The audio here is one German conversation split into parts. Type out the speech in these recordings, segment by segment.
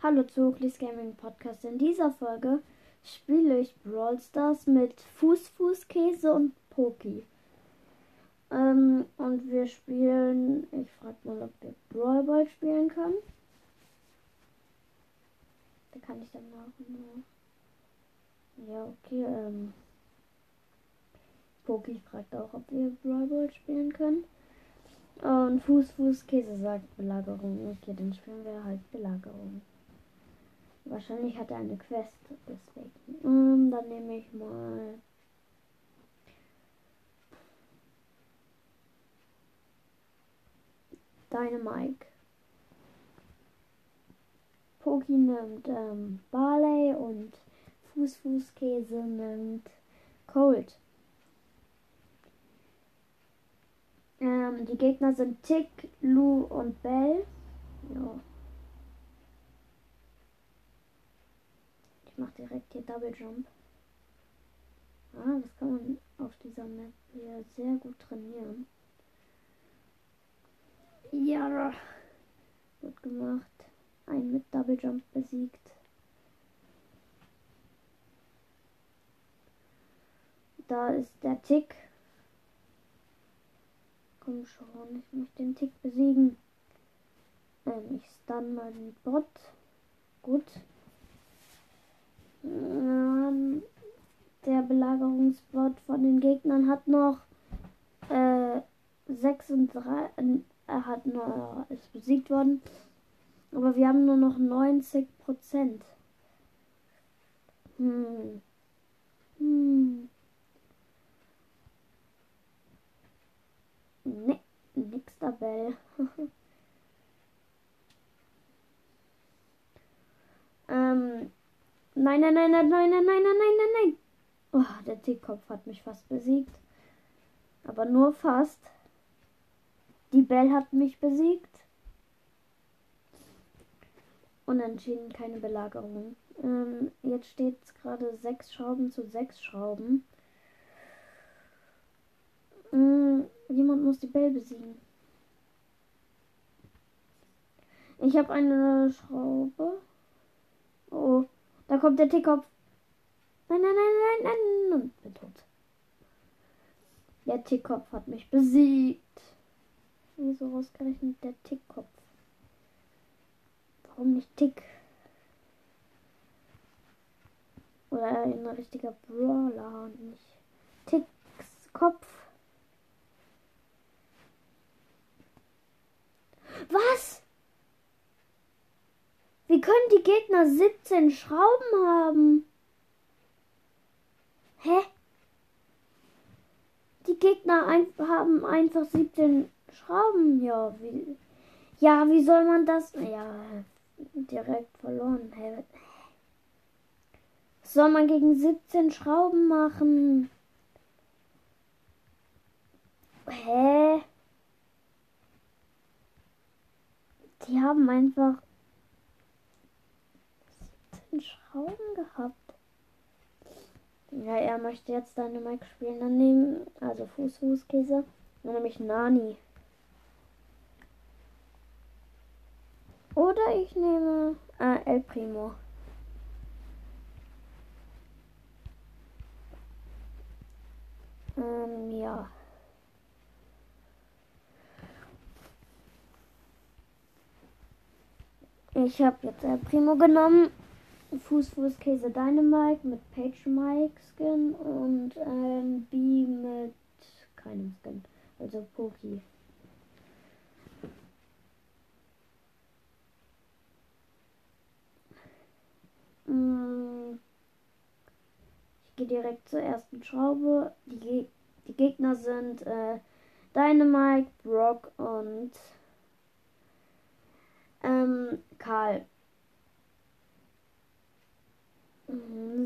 Hallo zu Oakley's Gaming Podcast. In dieser Folge spiele ich Brawl Stars mit Fußfußkäse und Poki. Ähm, und wir spielen, ich frage mal, ob wir Brawl Ball spielen können. Da kann ich dann nach. Ja, okay, ähm. Poki fragt auch, ob wir Brawl Ball spielen können. Und Fuß, Fuß, Käse sagt Belagerung. Okay, dann spielen wir halt Belagerung. Wahrscheinlich hat er eine Quest, deswegen. Und dann nehme ich mal. Dynamike. Poki nimmt ähm, Barley und Fußfußkäse nimmt Cold. Ähm, die Gegner sind Tick, Lou und Bell. Ja. Mache direkt hier Double Jump. Ah, das kann man auf dieser Map hier sehr gut trainieren. Ja, gut gemacht. Ein mit Double Jump besiegt. Da ist der Tick. Komm schon, ich möchte den Tick besiegen. Ähm, ich stun mal den Bot. Gut. Ähm, der Belagerungsbot von den Gegnern hat noch äh, 36. Äh, er hat nur, ist besiegt worden. Aber wir haben nur noch 90 Prozent. Hm. Hm. Ne, nix dabei. ähm, nein, nein, nein, nein, nein, nein, nein, nein, nein, nein. Oh, der Tickkopf hat mich fast besiegt. Aber nur fast. Die Bell hat mich besiegt. Unentschieden, keine Belagerung. Ähm, jetzt steht es gerade sechs Schrauben zu sechs Schrauben. Ähm, Jemand muss die Bell besiegen. Ich habe eine Schraube. Oh, da kommt der Tickkopf. Nein, nein, nein, nein, nein. Und bin tot. Der Tickkopf hat mich besiegt. Wieso ausgerechnet der Tickkopf? Warum nicht Tick? Oder ein richtiger Brawler und nicht Ticks Kopf. Was? Wie können die Gegner 17 Schrauben haben? Hä? Die Gegner ein haben einfach 17 Schrauben. Ja, wie, ja, wie soll man das? Ja, direkt verloren. Hä? Was soll man gegen 17 Schrauben machen? Hä? Die haben einfach 17 Schrauben gehabt. Ja, er möchte jetzt deine Mike spielen. Dann nehmen, also Fuß, Fußkäse. Dann nehme ich Nani. Oder ich nehme äh, El Primo. Ähm, ja. Ich habe jetzt El Primo genommen. Fuß, Fuß, Käse, Dynamite mit Page Mike Skin und ähm, B mit keinem Skin. Also Poki. Mm. Ich gehe direkt zur ersten Schraube. Die, Ge die Gegner sind äh, Dynamite, Brock und ähm, Karl.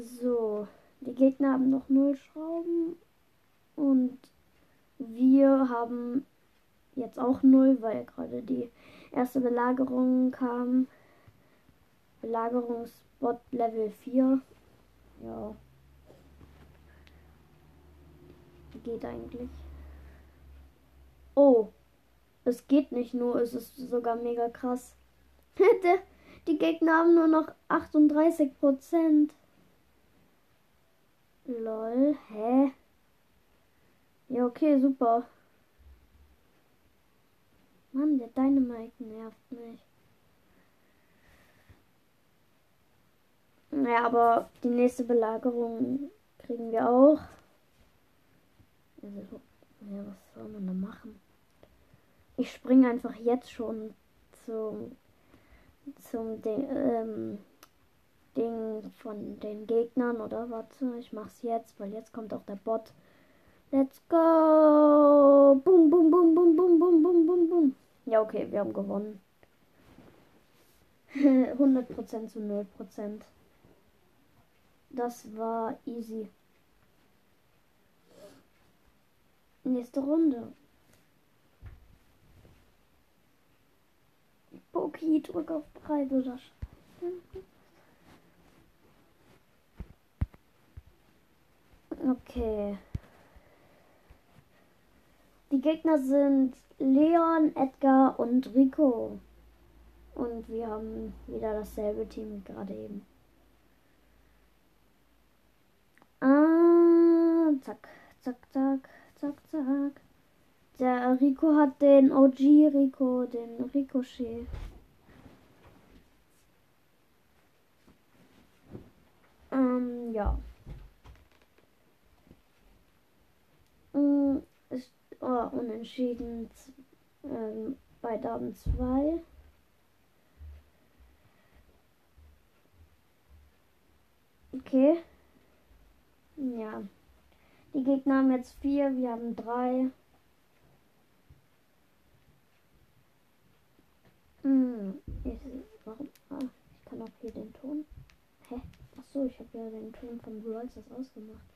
So, die Gegner haben noch null Schrauben und wir haben jetzt auch null, weil gerade die erste Belagerung kam. Belagerungsbot Level 4. Ja. Geht eigentlich. Oh. Es geht nicht nur, es ist sogar mega krass. Die Gegner haben nur noch 38 Prozent. Lol, hä? Ja, okay, super. Mann, der Dynamite nervt mich. Ja, aber die nächste Belagerung kriegen wir auch. Also, ja, was soll man da machen? Ich springe einfach jetzt schon zum, zum Ding, ähm, von den Gegnern, oder? Warte, ich mach's jetzt, weil jetzt kommt auch der Bot. Let's go! Boom, boom, boom, boom, boom, boom, boom, boom, boom. Ja, okay, wir haben gewonnen. 100% zu 0%. Das war easy. Nächste Runde. Poki, drück auf breit oder Okay. Die Gegner sind Leon, Edgar und Rico. Und wir haben wieder dasselbe Team wie gerade eben. Ah, zack, zack, zack, zack, zack. Der Rico hat den OG Rico, den Ricochet. Ähm, ja. Mm, ist oh, unentschieden ähm, bei Damen 2. Okay. Ja. Die Gegner haben jetzt vier, wir haben drei. Hm, ich, warum? Ah, ich kann auch hier den Ton. Hä? Achso, ich habe ja den Ton von Brawls das ausgemacht.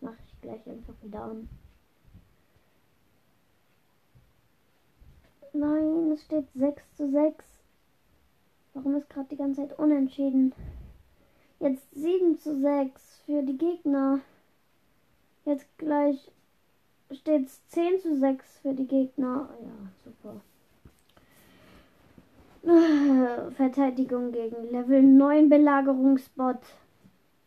Mache ich gleich einfach wieder an. Nein, es steht 6 zu 6. Warum ist gerade die ganze Zeit unentschieden? Jetzt 7 zu 6 für die Gegner. Jetzt gleich steht es 10 zu 6 für die Gegner. Ja, super. Verteidigung gegen Level 9 Belagerungsbot.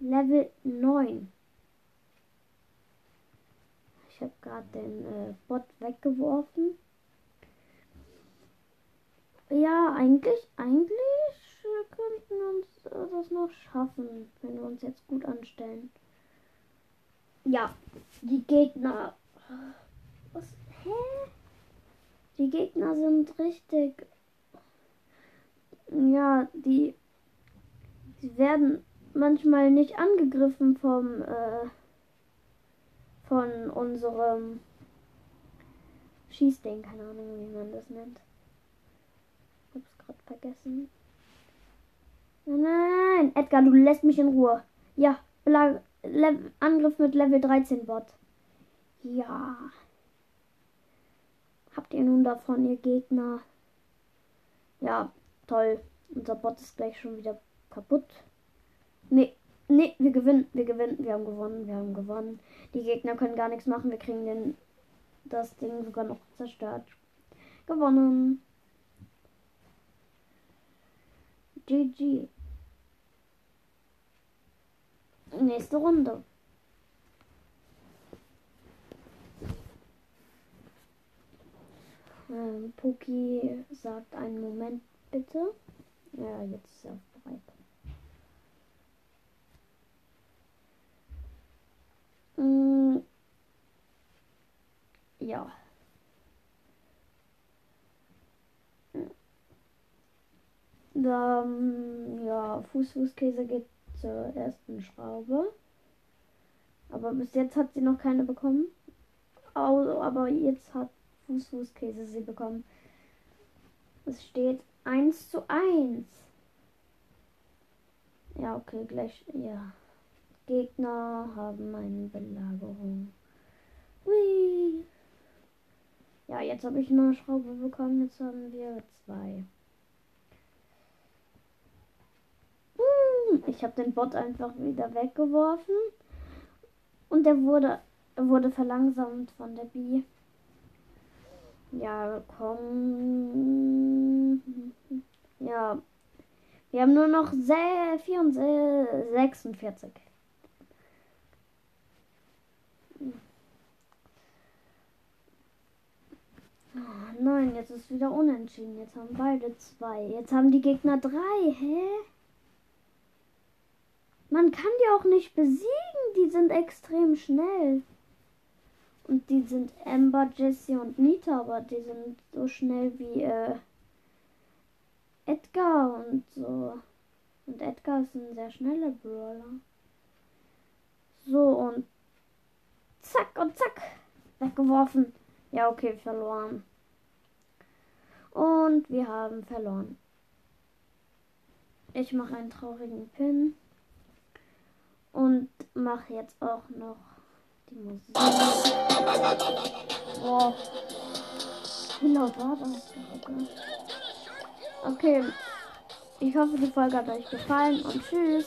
Level 9. Ich habe gerade den äh, Bot weggeworfen. Ja, eigentlich, eigentlich könnten wir uns das noch schaffen, wenn wir uns jetzt gut anstellen. Ja, die Gegner. Was? Hä? Die Gegner sind richtig ja, die, die werden manchmal nicht angegriffen vom äh, von unserem Schießding, keine Ahnung, wie man das nennt. Gerade vergessen. Nein, nein, Edgar, du lässt mich in Ruhe. Ja, Angriff mit Level 13 Bot. Ja. Habt ihr nun davon, ihr Gegner? Ja, Toll. Unser Bot ist gleich schon wieder kaputt. Nee, nee, wir gewinnen, wir gewinnen, wir haben gewonnen, wir haben gewonnen. Die Gegner können gar nichts machen, wir kriegen den, das Ding sogar noch zerstört. Gewonnen. GG. Nächste Runde. Ähm, Puki sagt einen Moment bitte. Ja, jetzt ist er bereit. Mm, ja. Dann, ja, Fußfußkäse geht zur ersten Schraube. Aber bis jetzt hat sie noch keine bekommen. Aber jetzt hat Fußfußkäse sie bekommen. Es steht 1 zu 1. Ja, okay, gleich. Ja. Gegner haben eine Belagerung. Hui. Ja, jetzt habe ich eine Schraube bekommen. Jetzt haben wir zwei. Ich habe den Bot einfach wieder weggeworfen. Und der wurde, wurde verlangsamt von der Bi. Ja, komm. Ja, Wir haben nur noch 46. Oh, nein, jetzt ist wieder unentschieden. Jetzt haben beide zwei. Jetzt haben die Gegner drei. Hä? Man kann die auch nicht besiegen. Die sind extrem schnell. Und die sind Amber, Jessie und Nita, aber die sind so schnell wie äh, Edgar und so. Und Edgar ist ein sehr schneller Brawler. So und zack und zack. Weggeworfen. Ja, okay, verloren. Und wir haben verloren. Ich mache einen traurigen Pin. Und mache jetzt auch noch die Musik. Boah. Wie laut war das? Okay. Ich hoffe, die Folge hat euch gefallen und tschüss.